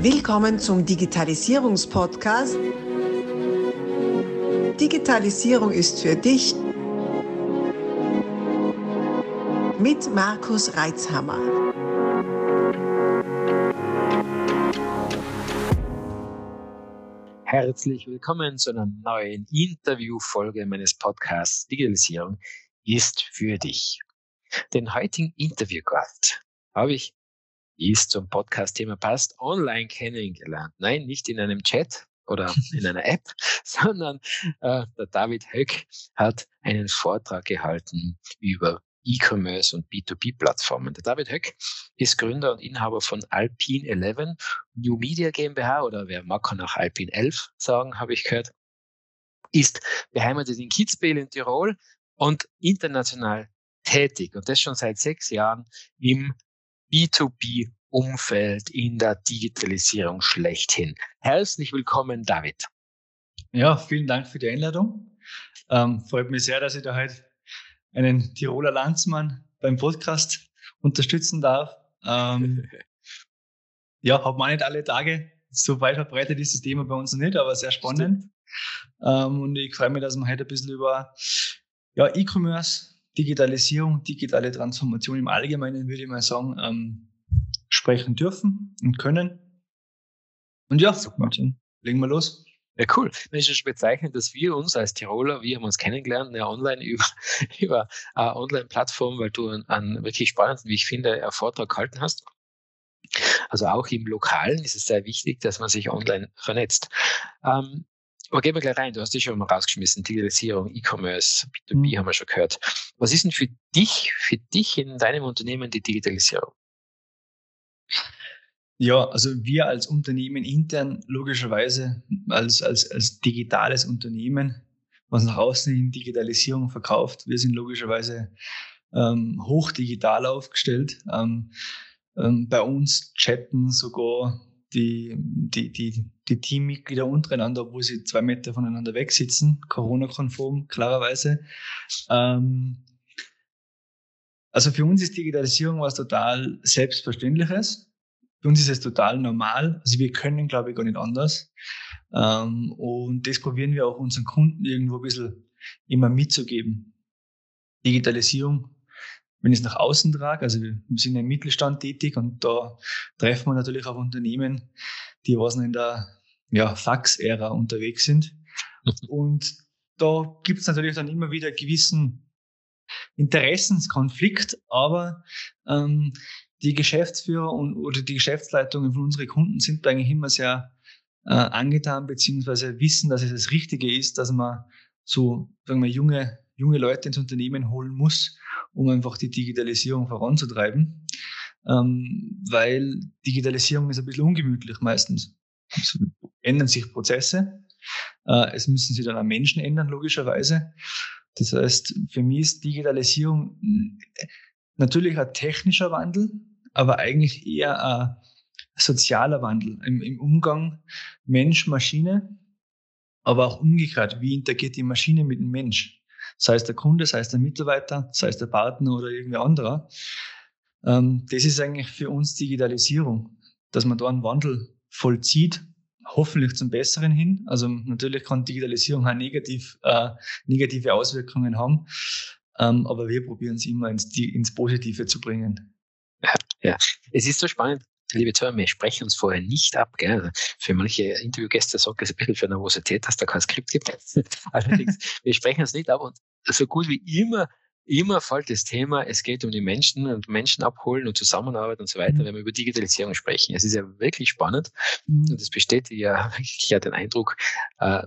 Willkommen zum Digitalisierungspodcast. Digitalisierung ist für dich mit Markus Reitzhammer. Herzlich willkommen zu einer neuen Interviewfolge meines Podcasts Digitalisierung ist für dich. Den heutigen Interviewgast habe ich es zum Podcast-Thema passt, online kennengelernt. Nein, nicht in einem Chat oder in einer App, sondern äh, der David Höck hat einen Vortrag gehalten über E-Commerce und B2B-Plattformen. Der David Höck ist Gründer und Inhaber von Alpine 11, New Media GmbH oder wer mag kann auch Alpine 11 sagen, habe ich gehört, ist beheimatet in Kitzbühel in Tirol und international tätig und das schon seit sechs Jahren im B2B-Umfeld in der Digitalisierung schlechthin. Herzlich willkommen, David. Ja, vielen Dank für die Einladung. Ähm, freut mich sehr, dass ich da heute einen Tiroler Landsmann beim Podcast unterstützen darf. Ähm, ja, hat man nicht alle Tage. So weit verbreitet ist das Thema bei uns nicht, aber sehr spannend. Ähm, und ich freue mich, dass wir heute ein bisschen über ja, E-Commerce, Digitalisierung, digitale Transformation im Allgemeinen, würde ich mal sagen, ähm, sprechen dürfen und können. Und ja, super. legen wir los. Ja, cool. Das ist schon bezeichnend, dass wir uns als Tiroler, wir haben uns kennengelernt, ja, online über, über eine Online-Plattform, weil du einen, einen wirklich spannenden, wie ich finde, Vortrag gehalten hast. Also auch im Lokalen ist es sehr wichtig, dass man sich online vernetzt. Ähm, aber gehen wir gleich rein. Du hast dich schon mal rausgeschmissen. Digitalisierung, E-Commerce, B2B mhm. haben wir schon gehört. Was ist denn für dich, für dich in deinem Unternehmen die Digitalisierung? Ja, also wir als Unternehmen intern logischerweise als, als, als digitales Unternehmen, was nach außen in Digitalisierung verkauft, wir sind logischerweise ähm, hochdigital aufgestellt. Ähm, ähm, bei uns chatten sogar die, die, die, die Teammitglieder untereinander, wo sie zwei Meter voneinander weg sitzen, Corona-konform, klarerweise. Ähm, also für uns ist Digitalisierung was total Selbstverständliches. Für uns ist es total normal. Also wir können, glaube ich, gar nicht anders. Ähm, und das probieren wir auch unseren Kunden irgendwo ein bisschen immer mitzugeben. Digitalisierung wenn ich es nach außen trage, also wir sind im Mittelstand tätig und da treffen wir natürlich auf Unternehmen, die was in der ja, Fax-Ära unterwegs sind. Und da gibt es natürlich dann immer wieder gewissen Interessenskonflikt, aber ähm, die Geschäftsführer und, oder die Geschäftsleitungen von unseren Kunden sind eigentlich immer sehr äh, angetan, beziehungsweise wissen, dass es das Richtige ist, dass man so sagen wir, junge, junge Leute ins Unternehmen holen muss, um einfach die Digitalisierung voranzutreiben. Ähm, weil Digitalisierung ist ein bisschen ungemütlich meistens. Es ändern sich Prozesse. Äh, es müssen sich dann auch Menschen ändern, logischerweise. Das heißt, für mich ist Digitalisierung natürlich ein technischer Wandel, aber eigentlich eher ein sozialer Wandel im, im Umgang Mensch-Maschine, aber auch umgekehrt. Wie interagiert die Maschine mit dem Mensch? Sei es der Kunde, sei es der Mitarbeiter, sei es der Partner oder irgendwer anderer. Ähm, das ist eigentlich für uns Digitalisierung, dass man da einen Wandel vollzieht, hoffentlich zum Besseren hin. Also natürlich kann Digitalisierung auch negativ, äh, negative Auswirkungen haben, ähm, aber wir probieren es immer ins, ins Positive zu bringen. Ja, es ist so spannend liebe Zuhörer, wir sprechen uns vorher nicht ab. Gell? Also für manche Interviewgäste sorgt es ein bisschen für Nervosität, dass da kein Skript gibt. Allerdings, wir sprechen uns nicht ab und so gut wie immer, immer fällt das Thema, es geht um die Menschen und Menschen abholen und Zusammenarbeit und so weiter, mhm. wenn wir über Digitalisierung sprechen. Es ist ja wirklich spannend mhm. und es bestätigt ja wirklich ja den Eindruck, äh,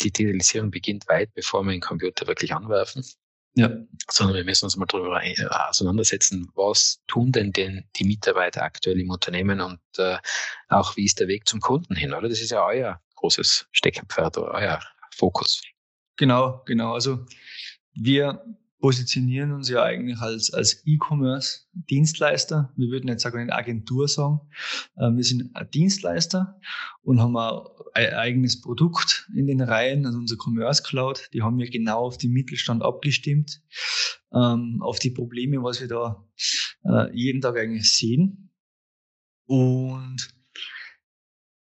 die Digitalisierung beginnt weit, bevor wir den Computer wirklich anwerfen. Ja. Sondern wir müssen uns mal darüber äh, auseinandersetzen, was tun denn, denn die Mitarbeiter aktuell im Unternehmen und äh, auch wie ist der Weg zum Kunden hin, oder? Das ist ja euer großes Steckenpferd oder euer Fokus. Genau, genau. Also wir positionieren uns ja eigentlich als, als E-Commerce-Dienstleister. Wir würden jetzt sagen, eine Agentur sagen. Ähm, wir sind ein Dienstleister und haben ein eigenes Produkt in den Reihen, also unser Commerce Cloud. Die haben wir genau auf den Mittelstand abgestimmt, ähm, auf die Probleme, was wir da äh, jeden Tag eigentlich sehen. Und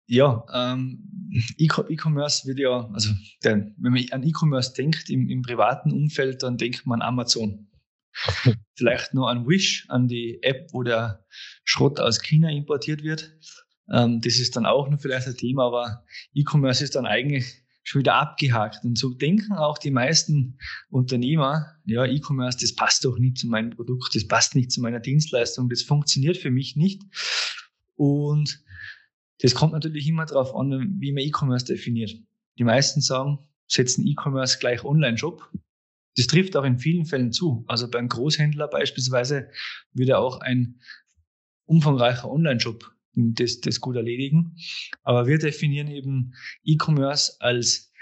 ja, ähm, E-Commerce wird ja, also der, wenn man an E-Commerce denkt im, im privaten Umfeld, dann denkt man an Amazon. Vielleicht nur an Wish, an die App, wo der Schrott aus China importiert wird. Ähm, das ist dann auch noch vielleicht ein Thema, aber E-Commerce ist dann eigentlich schon wieder abgehakt. Und so denken auch die meisten Unternehmer, ja, E-Commerce, das passt doch nicht zu meinem Produkt, das passt nicht zu meiner Dienstleistung, das funktioniert für mich nicht. Und das kommt natürlich immer darauf an, wie man E-Commerce definiert. Die meisten sagen, setzen E-Commerce gleich Online-Shop. Das trifft auch in vielen Fällen zu. Also beim Großhändler beispielsweise würde auch ein umfangreicher Online-Shop das, das gut erledigen. Aber wir definieren eben E-Commerce als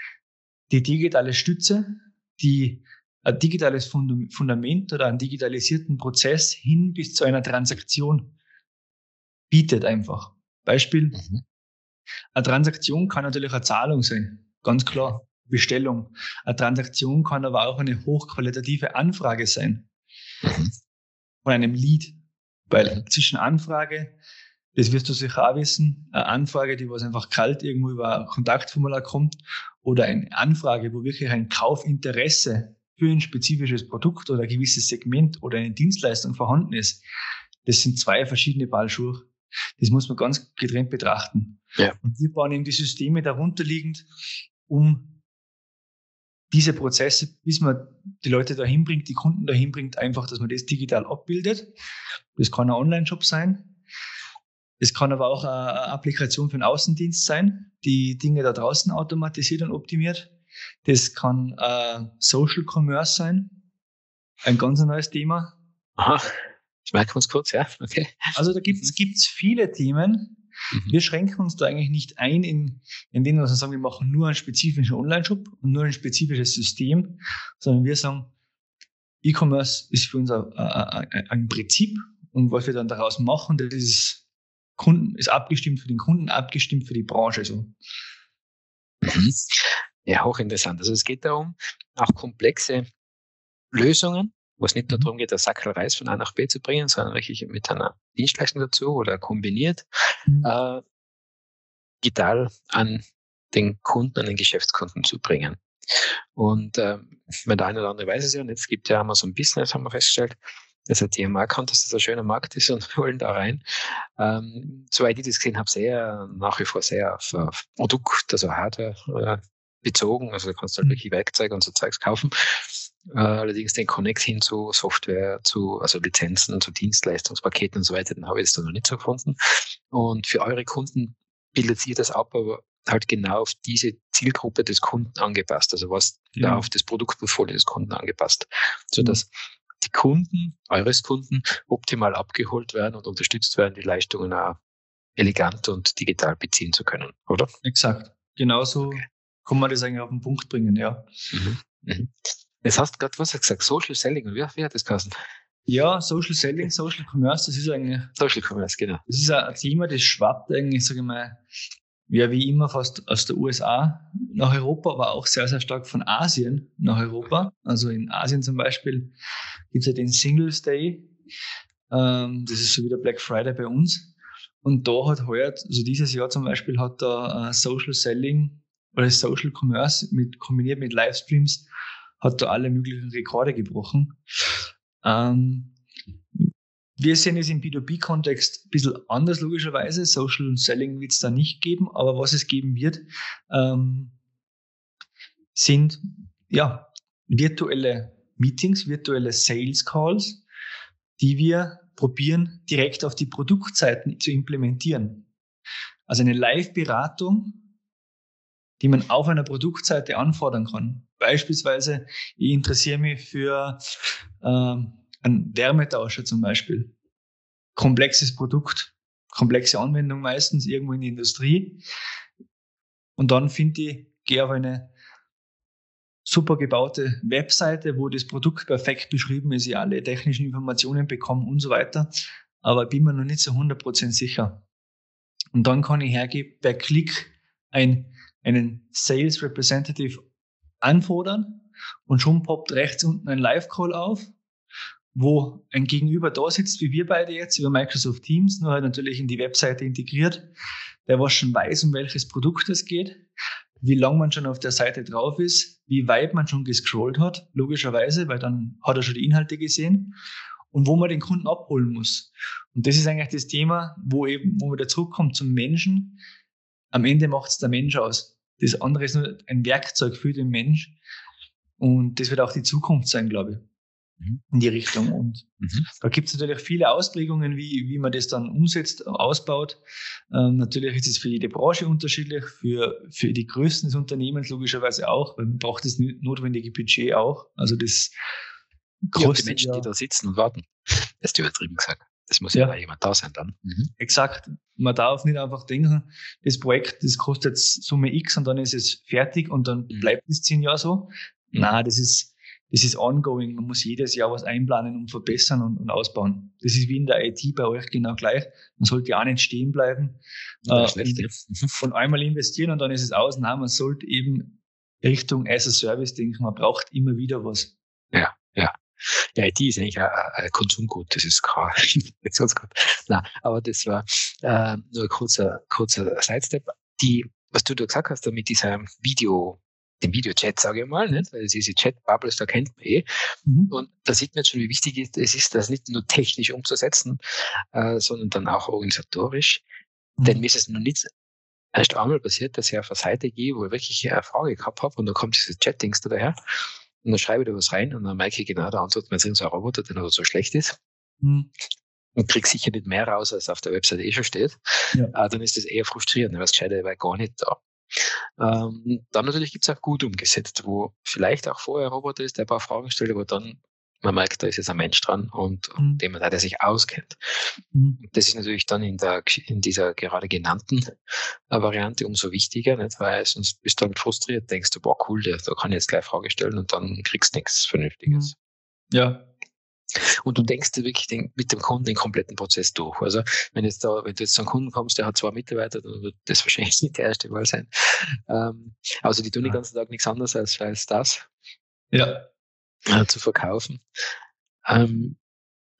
die digitale Stütze, die ein digitales Fundament oder einen digitalisierten Prozess hin bis zu einer Transaktion bietet einfach. Beispiel, mhm. eine Transaktion kann natürlich eine Zahlung sein, ganz klar, Bestellung. Eine Transaktion kann aber auch eine hochqualitative Anfrage sein mhm. von einem Lead. Weil zwischen Anfrage, das wirst du sicher auch wissen, eine Anfrage, die was einfach kalt irgendwo über ein Kontaktformular kommt oder eine Anfrage, wo wirklich ein Kaufinteresse für ein spezifisches Produkt oder ein gewisses Segment oder eine Dienstleistung vorhanden ist. Das sind zwei verschiedene Ballschuhe. Das muss man ganz getrennt betrachten. Ja. Und wir bauen eben die Systeme darunter liegend, um diese Prozesse, bis man die Leute dahin bringt, die Kunden dahin bringt, einfach, dass man das digital abbildet. Das kann ein Online-Shop sein. Es kann aber auch eine Applikation für einen Außendienst sein, die Dinge da draußen automatisiert und optimiert. Das kann äh, Social Commerce sein. Ein ganz neues Thema. Aha. Ich merke uns kurz, ja. Okay. Also da gibt es mhm. viele Themen. Mhm. Wir schränken uns da eigentlich nicht ein, in, in denen wir sagen, wir machen nur einen spezifischen Online-Shop und nur ein spezifisches System, sondern wir sagen, E-Commerce ist für uns ein, ein, ein Prinzip und was wir dann daraus machen, das ist, Kunden, ist abgestimmt für den Kunden, abgestimmt für die Branche. So. Mhm. Ja, hochinteressant. Also es geht darum, auch komplexe Lösungen wo es nicht nur mhm. darum geht, das Sackel Reis von A nach B zu bringen, sondern wirklich mit einer Dienstleistung dazu oder kombiniert, mhm. äh, digital an den Kunden, an den Geschäftskunden zu bringen. Und äh, wenn der eine oder andere weiß es ja, und jetzt gibt ja Amazon Business, haben wir festgestellt, dass er TMA kann, dass das ein schöner Markt ist und wollen da rein. Ähm, soweit ich das gesehen habe, sehr nach wie vor sehr auf, auf Produkt, also Hardware äh, bezogen. Also du kannst halt mhm. wirklich Werkzeuge und so Zeugs kaufen. Äh, allerdings den Connect hin zu Software, zu also Lizenzen, zu Dienstleistungspaketen und so weiter, den habe ich jetzt noch nicht so gefunden. Und für eure Kunden bildet ihr das ab, aber halt genau auf diese Zielgruppe des Kunden angepasst, also was ja. da auf das Produktportfolio des Kunden angepasst, so dass die Kunden, eures Kunden, optimal abgeholt werden und unterstützt werden, die Leistungen auch elegant und digital beziehen zu können, oder? Exakt. Genauso okay. kann man das eigentlich auf den Punkt bringen, ja. Mhm. Mhm. Jetzt hast du gerade was gesagt, Social Selling. Wie, wie hat das geheißen? Ja, Social Selling, Social Commerce, das ist eigentlich. Social Commerce, genau. Das ist ein Thema, das schwappt eigentlich, sage ich mal, ja, wie immer fast aus der USA nach Europa, aber auch sehr, sehr stark von Asien nach Europa. Also in Asien zum Beispiel gibt es ja den Singles Day. Ähm, das ist so wie der Black Friday bei uns. Und da hat heuer, also dieses Jahr zum Beispiel, hat da uh, Social Selling oder Social Commerce mit, kombiniert mit Livestreams hat da alle möglichen Rekorde gebrochen. Ähm, wir sehen es im B2B-Kontext ein bisschen anders, logischerweise. Social Selling wird es da nicht geben, aber was es geben wird, ähm, sind ja virtuelle Meetings, virtuelle Sales Calls, die wir probieren, direkt auf die Produktseiten zu implementieren. Also eine Live-Beratung die man auf einer Produktseite anfordern kann. Beispielsweise, ich interessiere mich für ähm, einen Wärmetauscher zum Beispiel. Komplexes Produkt, komplexe Anwendung meistens irgendwo in der Industrie. Und dann finde ich, gehe auf eine super gebaute Webseite, wo das Produkt perfekt beschrieben ist, ich alle technischen Informationen bekomme und so weiter. Aber bin mir noch nicht so 100% sicher. Und dann kann ich hergeben, per Klick ein einen Sales Representative anfordern und schon poppt rechts unten ein Live-Call auf wo ein Gegenüber da sitzt, wie wir beide jetzt, über Microsoft Teams, nur halt natürlich in die Webseite integriert, der was schon weiß, um welches Produkt es geht, wie lange man schon auf der Seite drauf ist, wie weit man schon gescrollt hat, logischerweise, weil dann hat er schon die Inhalte gesehen und wo man den Kunden abholen muss. Und das ist eigentlich das Thema, wo eben, wo man da zurückkommt zum Menschen. Am Ende macht es der Mensch aus. Das andere ist nur ein Werkzeug für den Mensch. Und das wird auch die Zukunft sein, glaube ich mhm. in die Richtung. Und mhm. da gibt es natürlich viele Ausprägungen, wie, wie man das dann umsetzt, ausbaut. Ähm, natürlich ist es für jede Branche unterschiedlich, für, für die Größen des Unternehmens logischerweise auch, weil man braucht das notwendige Budget auch. Also das ja, die Menschen, ja. die da sitzen und warten. Ist übertrieben gesagt. Das muss ja, ja jemand da sein dann. Mhm. Exakt. Man darf nicht einfach denken, das Projekt, das kostet jetzt Summe X und dann ist es fertig und dann mhm. bleibt es zehn Jahre so. Mhm. Na, das ist, das ist ongoing. Man muss jedes Jahr was einplanen und verbessern und, und, ausbauen. Das ist wie in der IT bei euch genau gleich. Man sollte ja auch nicht stehen bleiben äh, schlecht, und, und, einmal investieren und dann ist es aus. Nein, man sollte eben Richtung as a Service denken. Man braucht immer wieder was. Ja, ja. Ja, IT ist eigentlich ein, ein Konsumgut, das ist kein Investitionsgut. Nein, aber das war äh, nur ein kurzer, kurzer Sidestep. Die, was du da gesagt hast, da mit dieser Video, dem Videochat, sage ich mal, nicht? weil diese Chat-Bubbles, da kennt man eh. Mhm. Und da sieht man jetzt schon, wie wichtig es ist, das nicht nur technisch umzusetzen, äh, sondern dann auch organisatorisch. Mhm. Denn mir ist es noch nicht erst einmal passiert, dass ich auf eine Seite gehe, wo ich wirklich eine Frage gehabt habe und da kommt dieses Chat-Dings da daher und dann schreibe ich da was rein und dann merke ich genau, der Antwort mir so ein Roboter, der so schlecht ist. Mhm. Und krieg sicher nicht mehr raus, als auf der Webseite eh schon steht. Ja. Äh, dann ist das eher frustrierend, weil das Gescheite war gar nicht da. Ähm, dann natürlich gibt's auch gut umgesetzt, wo vielleicht auch vorher ein Roboter ist, der ein paar Fragen stellt, aber dann man merkt, da ist jetzt ein Mensch dran und, mhm. dem der sich auskennt. Mhm. Das ist natürlich dann in der, in dieser gerade genannten äh, Variante umso wichtiger, nicht? weil sonst bist du dann frustriert, denkst du, boah, cool, der, da kann ich jetzt gleich Frage stellen und dann kriegst du nichts Vernünftiges. Mhm. Ja. Und du denkst wirklich den, mit dem Kunden den kompletten Prozess durch. Also, wenn jetzt da, wenn du jetzt zu einem Kunden kommst, der hat zwei Mitarbeiter, dann wird das wahrscheinlich nicht der erste Mal sein. Ähm, also, die tun den ganzen Tag nichts anderes als, als das. Ja äh, zu verkaufen. Ähm,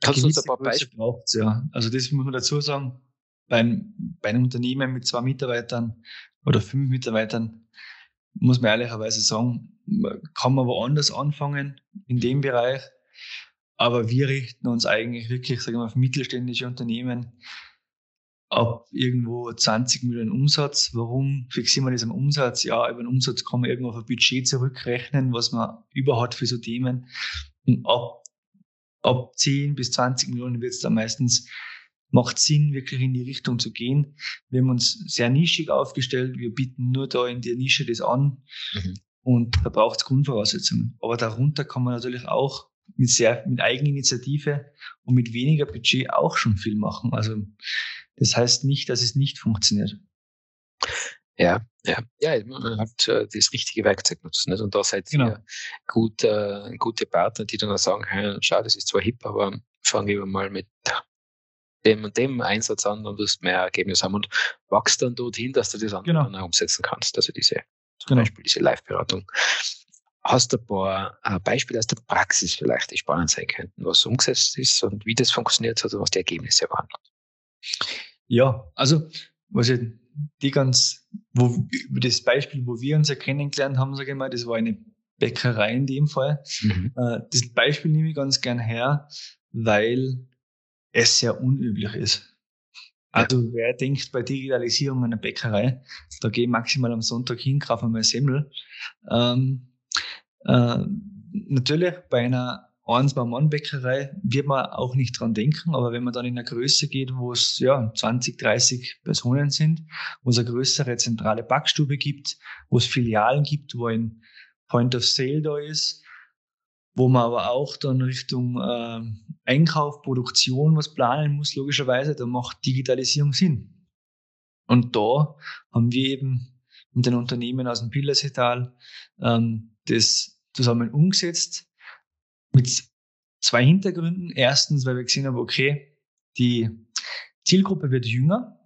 kannst du uns ein paar Beispiele? Braucht's, ja. Also das muss man dazu sagen. Bei einem, bei einem Unternehmen mit zwei Mitarbeitern oder fünf Mitarbeitern muss man ehrlicherweise sagen, kann man woanders anfangen in dem Bereich. Aber wir richten uns eigentlich wirklich, sagen wir, auf mittelständische Unternehmen, ab irgendwo 20 Millionen Umsatz. Warum fixieren wir das am Umsatz? Ja, über den Umsatz kann man irgendwo auf ein Budget zurückrechnen, was man über hat für so Themen. Und ab, ab 10 bis 20 Millionen wird es dann meistens macht Sinn, wirklich in die Richtung zu gehen. Wir haben uns sehr nischig aufgestellt. Wir bieten nur da in der Nische das an. Mhm. Und da braucht es Grundvoraussetzungen. Aber darunter kann man natürlich auch mit sehr, mit Eigeninitiative und mit weniger Budget auch schon viel machen. Also das heißt nicht, dass es nicht funktioniert. Ja, ja, ja, man hat äh, das richtige Werkzeug nutzen. Nicht? Und da seid genau. ihr gut, äh, gute Partner, die dann auch sagen, hey, schau, das ist zwar hip, aber fangen wir mal mit dem und dem Einsatz an, dann wirst du mehr Ergebnis haben und wachst dann dorthin, dass du das andere genau. dann auch umsetzen kannst. Also diese, zum genau. Beispiel diese Live-Beratung. Hast du ein paar äh, Beispiele aus der Praxis vielleicht, die spannend sein könnten, was umgesetzt ist und wie das funktioniert hat und was die Ergebnisse waren? Ja, also, was ich die ganz, wo, das Beispiel, wo wir uns ja kennengelernt haben, sage ich mal, das war eine Bäckerei in dem Fall. Mhm. Äh, das Beispiel nehme ich ganz gern her, weil es sehr unüblich ist. Also ja. wer denkt bei Digitalisierung einer Bäckerei, da gehe ich maximal am Sonntag hin, kaufe mal Semmel. Ähm, äh, natürlich bei einer eins beim Mann-Bäckerei wird man auch nicht dran denken, aber wenn man dann in eine Größe geht, wo es ja 20, 30 Personen sind, wo es eine größere zentrale Backstube gibt, wo es Filialen gibt, wo ein Point of Sale da ist, wo man aber auch dann Richtung äh, Einkauf, Produktion was planen muss, logischerweise, da macht Digitalisierung Sinn. Und da haben wir eben mit den Unternehmen aus dem Pillersetal ähm, das zusammen umgesetzt mit zwei Hintergründen. Erstens, weil wir gesehen haben, okay, die Zielgruppe wird jünger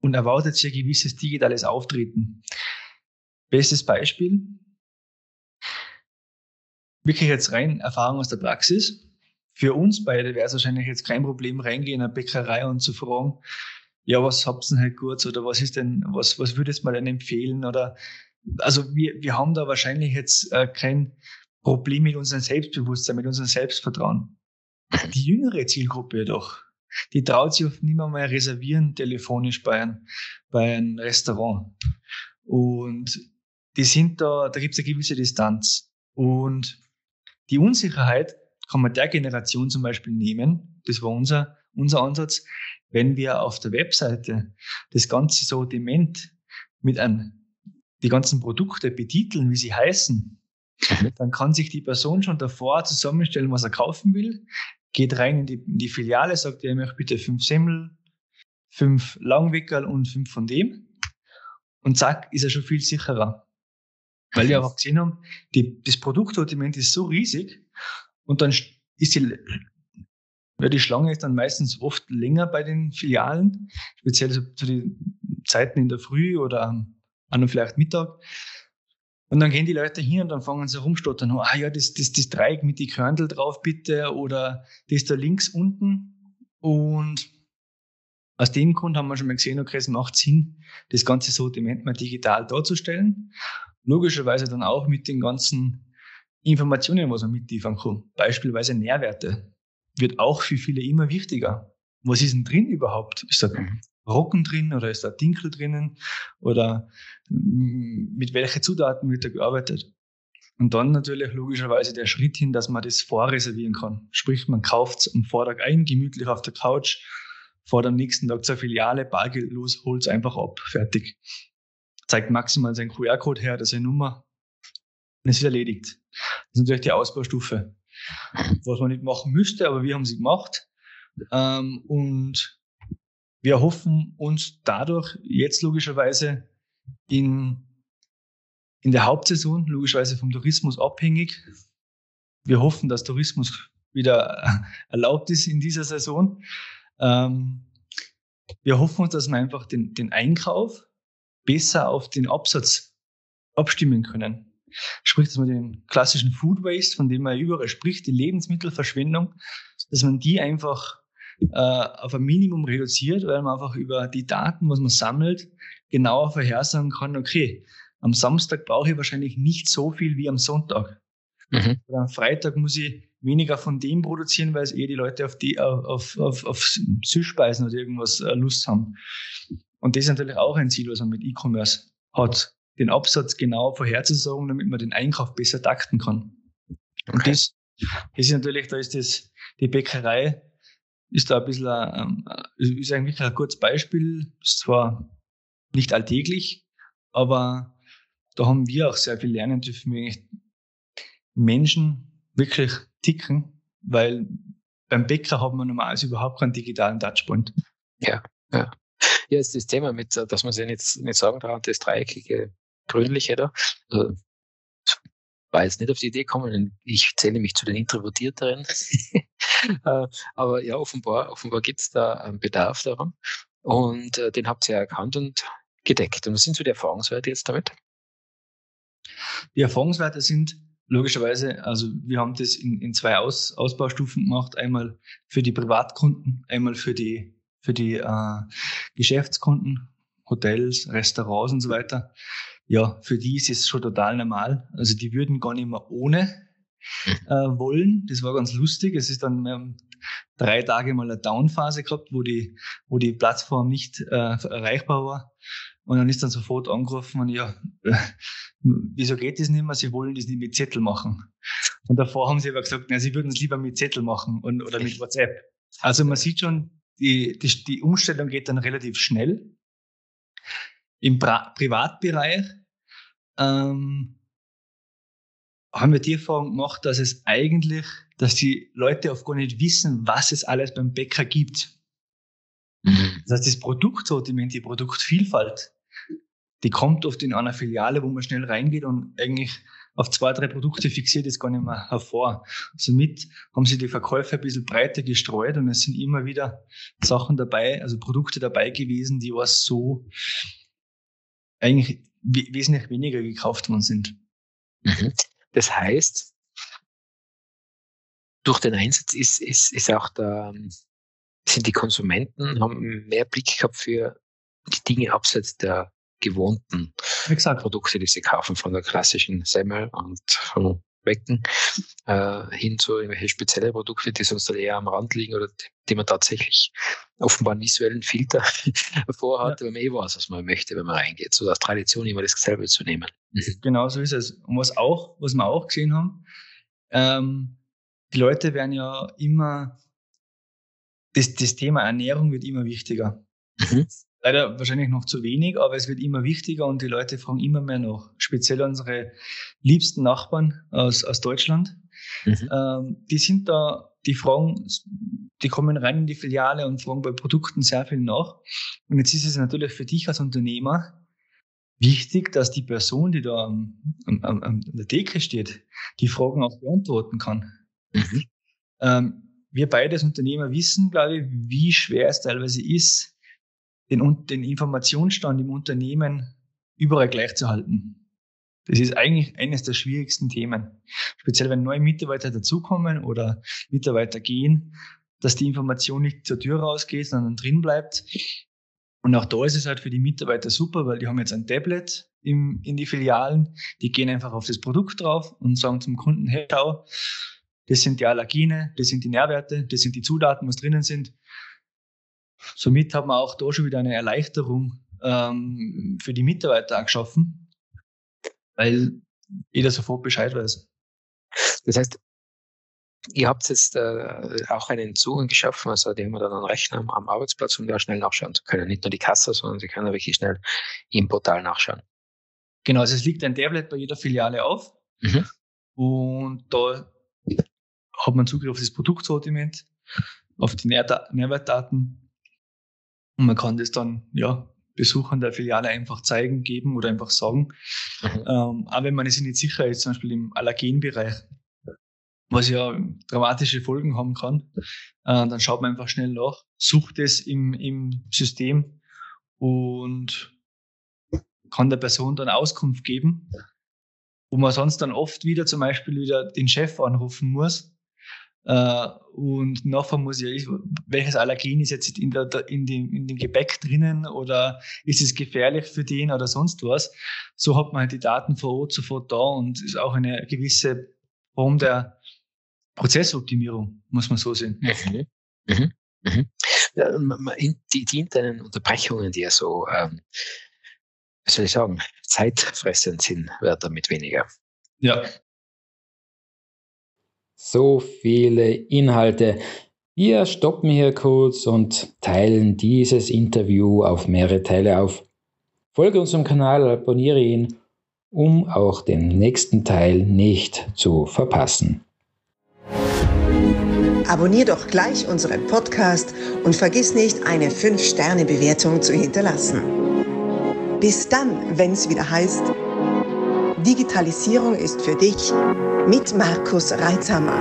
und erwartet sich ein gewisses digitales Auftreten. Bestes Beispiel. Wirklich jetzt rein Erfahrung aus der Praxis. für uns beide wäre es wahrscheinlich jetzt kein Problem, reingehen in eine Bäckerei und zu fragen, ja, was habt ihr denn halt gut oder was ist denn, was, was würdest du mir denn empfehlen oder, also wir, wir haben da wahrscheinlich jetzt äh, kein Problem mit unserem Selbstbewusstsein, mit unserem Selbstvertrauen. Die jüngere Zielgruppe jedoch, die traut sich oft nicht mehr, reservieren telefonisch bei einem, bei einem Restaurant. Und die sind da, da gibt es eine gewisse Distanz. Und die Unsicherheit kann man der Generation zum Beispiel nehmen. Das war unser, unser Ansatz. Wenn wir auf der Webseite das ganze Sortiment mit einem, die ganzen Produkte betiteln, wie sie heißen, mhm. dann kann sich die Person schon davor zusammenstellen, was er kaufen will, geht rein in die, in die Filiale, sagt, er möchte bitte fünf Semmel, fünf Langwickel und fünf von dem. Und zack, ist er schon viel sicherer. Weil wir auch gesehen haben, die, das Produktsortiment ist so riesig und dann ist die, ja, die Schlange ist dann meistens oft länger bei den Filialen, speziell so zu den Zeiten in der Früh oder an und vielleicht Mittag. Und dann gehen die Leute hin und dann fangen sie rumstottern. Ah ja, das, das, das Dreieck mit die Körntel drauf bitte oder das da links unten. Und aus dem Grund haben wir schon mal gesehen, okay, es macht Sinn, das ganze Sortiment mal digital darzustellen. Logischerweise dann auch mit den ganzen Informationen, was man mitliefern kann. Beispielsweise Nährwerte. Wird auch für viele immer wichtiger. Was ist denn drin überhaupt? Ist da Rocken drin oder ist da Dinkel drinnen? Oder mit welchen Zutaten wird da gearbeitet? Und dann natürlich logischerweise der Schritt hin, dass man das vorreservieren kann. Sprich, man kauft es am Vortag ein, gemütlich auf der Couch, fährt am nächsten Tag zur Filiale, bargeldlos, holt es einfach ab, fertig. Zeigt maximal seinen QR-Code her, seine Nummer, und es ist erledigt. Das ist natürlich die Ausbaustufe, was man nicht machen müsste, aber wir haben sie gemacht. Ähm, und wir hoffen uns dadurch jetzt logischerweise in, in der Hauptsaison, logischerweise vom Tourismus abhängig. Wir hoffen, dass Tourismus wieder erlaubt ist in dieser Saison. Ähm, wir hoffen uns, dass wir einfach den, den Einkauf besser auf den Absatz abstimmen können. Sprich, dass man den klassischen Food Waste, von dem man überall spricht, die Lebensmittelverschwendung, dass man die einfach äh, auf ein Minimum reduziert, weil man einfach über die Daten, was man sammelt, genauer vorhersagen kann, okay, am Samstag brauche ich wahrscheinlich nicht so viel wie am Sonntag. Mhm. Am Freitag muss ich weniger von dem produzieren, weil es eh die Leute auf, die, auf, auf, auf Süßspeisen oder irgendwas äh, Lust haben. Und das ist natürlich auch ein Ziel, was man mit E-Commerce hat, den Absatz genau vorherzusagen, damit man den Einkauf besser takten kann. Okay. Und das, das ist natürlich, da ist das, die Bäckerei ist da ein bisschen, ähm, ist eigentlich ein kurzes Beispiel, ist zwar nicht alltäglich, aber da haben wir auch sehr viel lernen dürfen, wie Menschen wirklich ticken, weil beim Bäcker hat man normalerweise überhaupt keinen digitalen Touchpoint. Ja, ja. Ja, ist das Thema mit, dass man sich nicht, nicht sagen darf, das dreieckige, grünliche da. Also, war jetzt nicht auf die Idee gekommen, ich zähle mich zu den Introvertierteren. Äh, aber ja, offenbar, offenbar gibt es da einen Bedarf daran. Und äh, den habt ihr erkannt und gedeckt. Und was sind so die Erfahrungswerte jetzt damit? Die Erfahrungswerte sind logischerweise, also wir haben das in, in zwei Aus, Ausbaustufen gemacht. Einmal für die Privatkunden, einmal für die, für die äh, Geschäftskunden, Hotels, Restaurants und so weiter ja, für die ist es schon total normal. Also die würden gar nicht mehr ohne mhm. äh, wollen. Das war ganz lustig. Es ist dann ähm, drei Tage mal eine Downphase gehabt, wo die, wo die Plattform nicht äh, erreichbar war. Und dann ist dann sofort angerufen und ja, äh, wieso geht das nicht mehr? Sie wollen das nicht mit Zettel machen. Und davor haben sie aber gesagt, na, sie würden es lieber mit Zettel machen und, oder mit WhatsApp. Also man sieht schon, die, die, die Umstellung geht dann relativ schnell. Im pra Privatbereich ähm, haben wir die Erfahrung gemacht, dass es eigentlich, dass die Leute oft gar nicht wissen, was es alles beim Bäcker gibt. Mhm. Das heißt, das Produktsortiment, die Produktvielfalt, die kommt oft in einer Filiale, wo man schnell reingeht und eigentlich auf zwei, drei Produkte fixiert ist gar nicht mehr hervor. Somit haben sie die Verkäufe ein bisschen breiter gestreut und es sind immer wieder Sachen dabei, also Produkte dabei gewesen, die was so eigentlich wesentlich weniger gekauft worden sind. Mhm. Das heißt, durch den Einsatz ist, ist, ist auch der, sind die Konsumenten, haben mehr Blick gehabt für die Dinge abseits der gewohnten. Produkte, die sie kaufen, von der klassischen Semmel und vom Wecken äh, hin zu irgendwelche spezielle Produkte, die sonst eher am Rand liegen oder die man tatsächlich offenbar einen visuellen Filter vorhat, ja. wenn man eh weiß, was man möchte, wenn man reingeht. So aus Tradition immer das selber zu nehmen. Mhm. Genau so ist es. Und was auch, was wir auch gesehen haben, ähm, die Leute werden ja immer, das, das Thema Ernährung wird immer wichtiger. Mhm. Leider wahrscheinlich noch zu wenig, aber es wird immer wichtiger und die Leute fragen immer mehr nach. Speziell unsere liebsten Nachbarn aus, aus Deutschland. Mhm. Ähm, die sind da, die fragen, die kommen rein in die Filiale und fragen bei Produkten sehr viel nach. Und jetzt ist es natürlich für dich als Unternehmer wichtig, dass die Person, die da am, am, am, an der Theke steht, die Fragen auch beantworten kann. Mhm. Ähm, wir beide als Unternehmer wissen, glaube ich, wie schwer es teilweise ist, den, den Informationsstand im Unternehmen überall gleich zu halten. Das ist eigentlich eines der schwierigsten Themen. Speziell wenn neue Mitarbeiter dazukommen oder Mitarbeiter gehen, dass die Information nicht zur Tür rausgeht, sondern drin bleibt. Und auch da ist es halt für die Mitarbeiter super, weil die haben jetzt ein Tablet im, in die Filialen, die gehen einfach auf das Produkt drauf und sagen zum Kunden, hey, schau, das sind die Allergene, das sind die Nährwerte, das sind die Zutaten, was drinnen sind. Somit haben wir auch da schon wieder eine Erleichterung ähm, für die Mitarbeiter geschaffen, weil jeder sofort Bescheid weiß. Das heißt, ihr habt jetzt äh, auch einen Zugang geschaffen, also die haben dann einen Rechner am, am Arbeitsplatz, um da schnell nachschauen zu können. Nicht nur die Kasse, sondern sie können wirklich schnell im Portal nachschauen. Genau, also es liegt ein Tablet bei jeder Filiale auf mhm. und da hat man Zugriff auf das Produktsortiment, auf die Nährwertdaten und man kann das dann, ja, Besuchern der Filiale einfach zeigen, geben oder einfach sagen. Mhm. Ähm, aber wenn man sich nicht sicher ist, zum Beispiel im Allergenbereich, was ja dramatische Folgen haben kann, äh, dann schaut man einfach schnell nach, sucht es im, im System und kann der Person dann Auskunft geben, wo man sonst dann oft wieder zum Beispiel wieder den Chef anrufen muss, und nachher muss ich, welches Allergen ist jetzt in, der, in, dem, in dem Gebäck drinnen oder ist es gefährlich für den oder sonst was. So hat man halt die Daten vor Ort sofort da und ist auch eine gewisse Form der Prozessoptimierung, muss man so sehen. Mhm. Mhm. Mhm. Die, die internen Unterbrechungen, die ja so, ähm, was soll ich sagen, zeitfressend sind, werden damit weniger. Ja, so viele Inhalte. Wir stoppen hier kurz und teilen dieses Interview auf mehrere Teile auf. Folge unserem Kanal, abonniere ihn, um auch den nächsten Teil nicht zu verpassen. Abonnier doch gleich unseren Podcast und vergiss nicht, eine 5-Sterne-Bewertung zu hinterlassen. Bis dann, wenn es wieder heißt, Digitalisierung ist für dich mit Markus Reitzhammer.